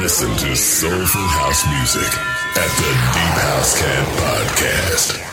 Listen to soulful house music at the Deep House Cat Podcast.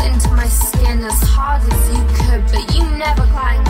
into my skin as hard as you could, but you never climbed.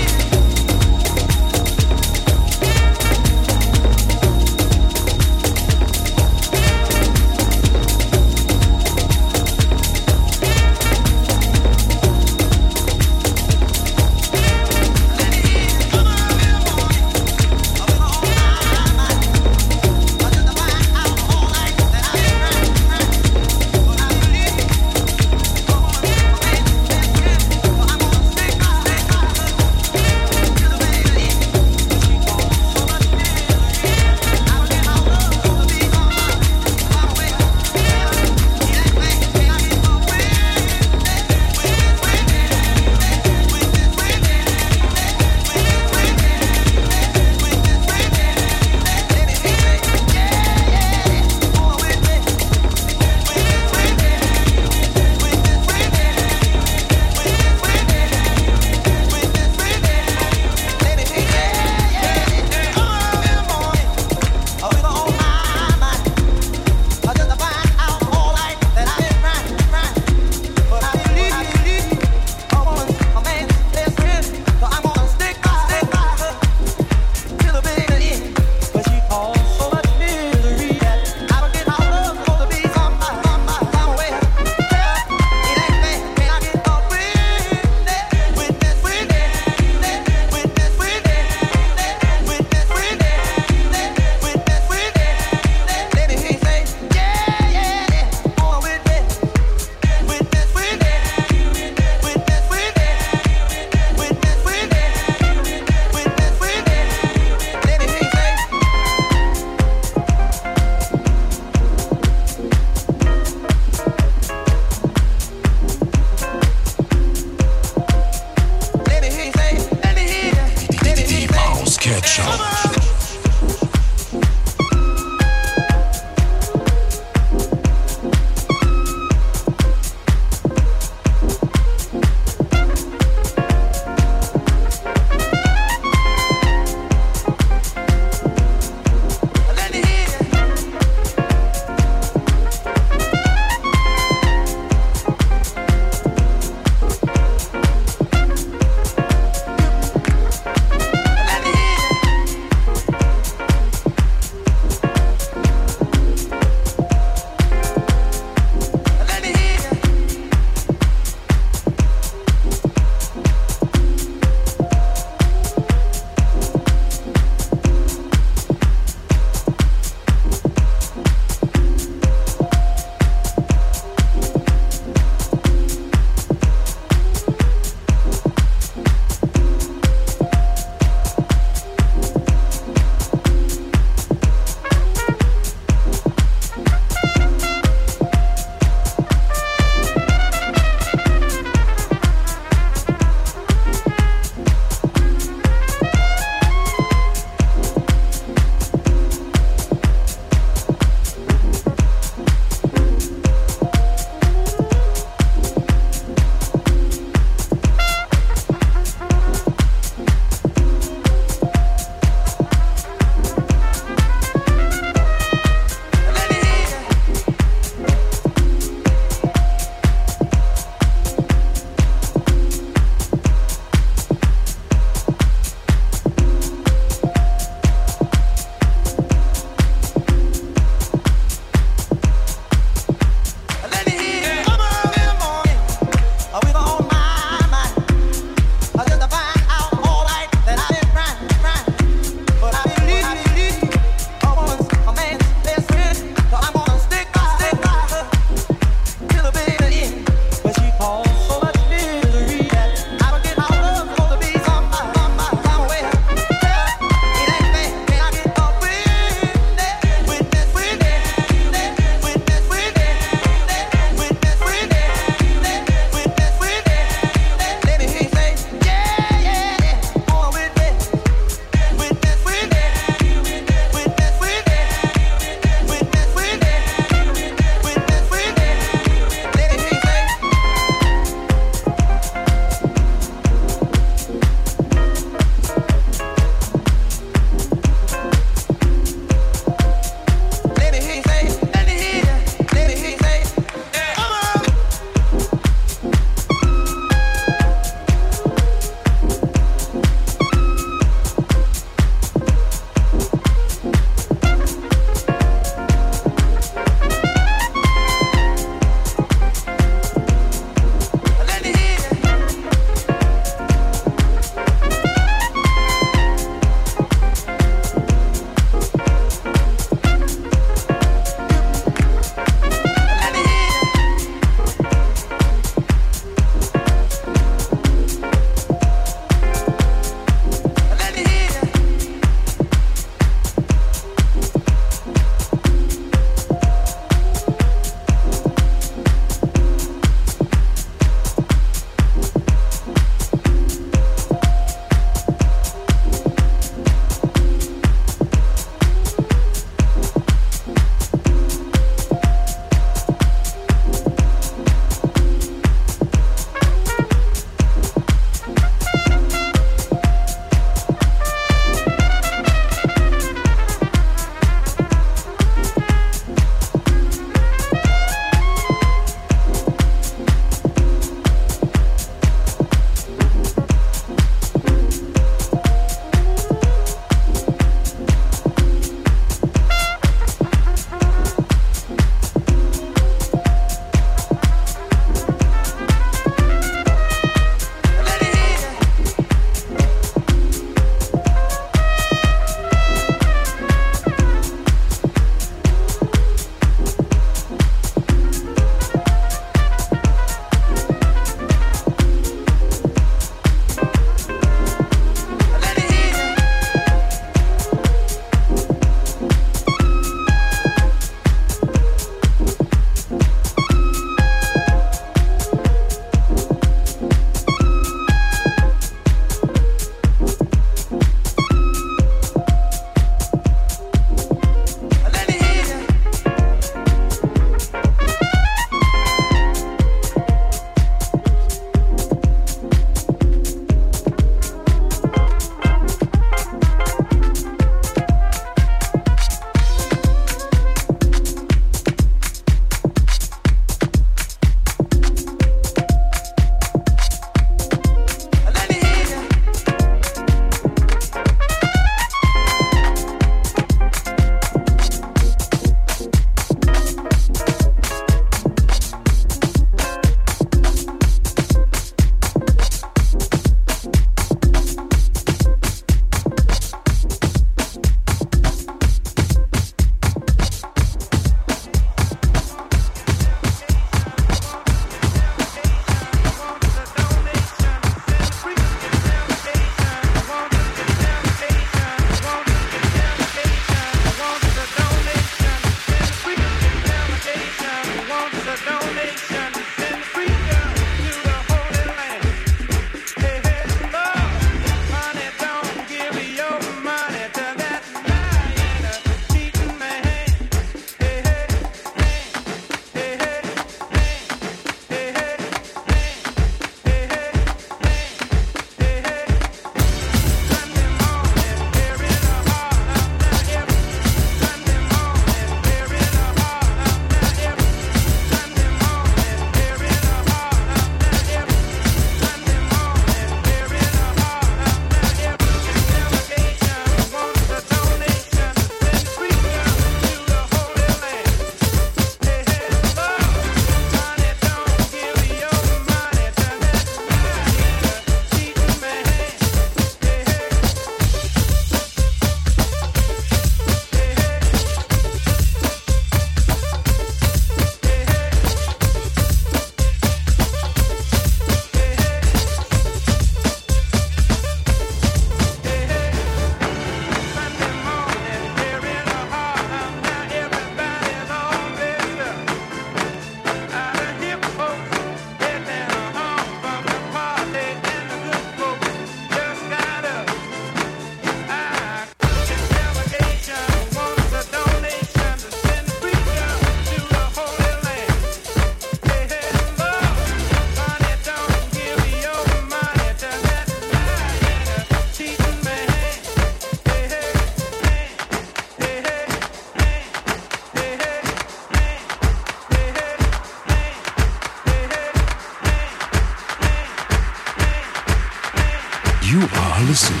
You are listening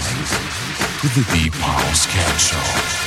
to the Deep House Cat Show.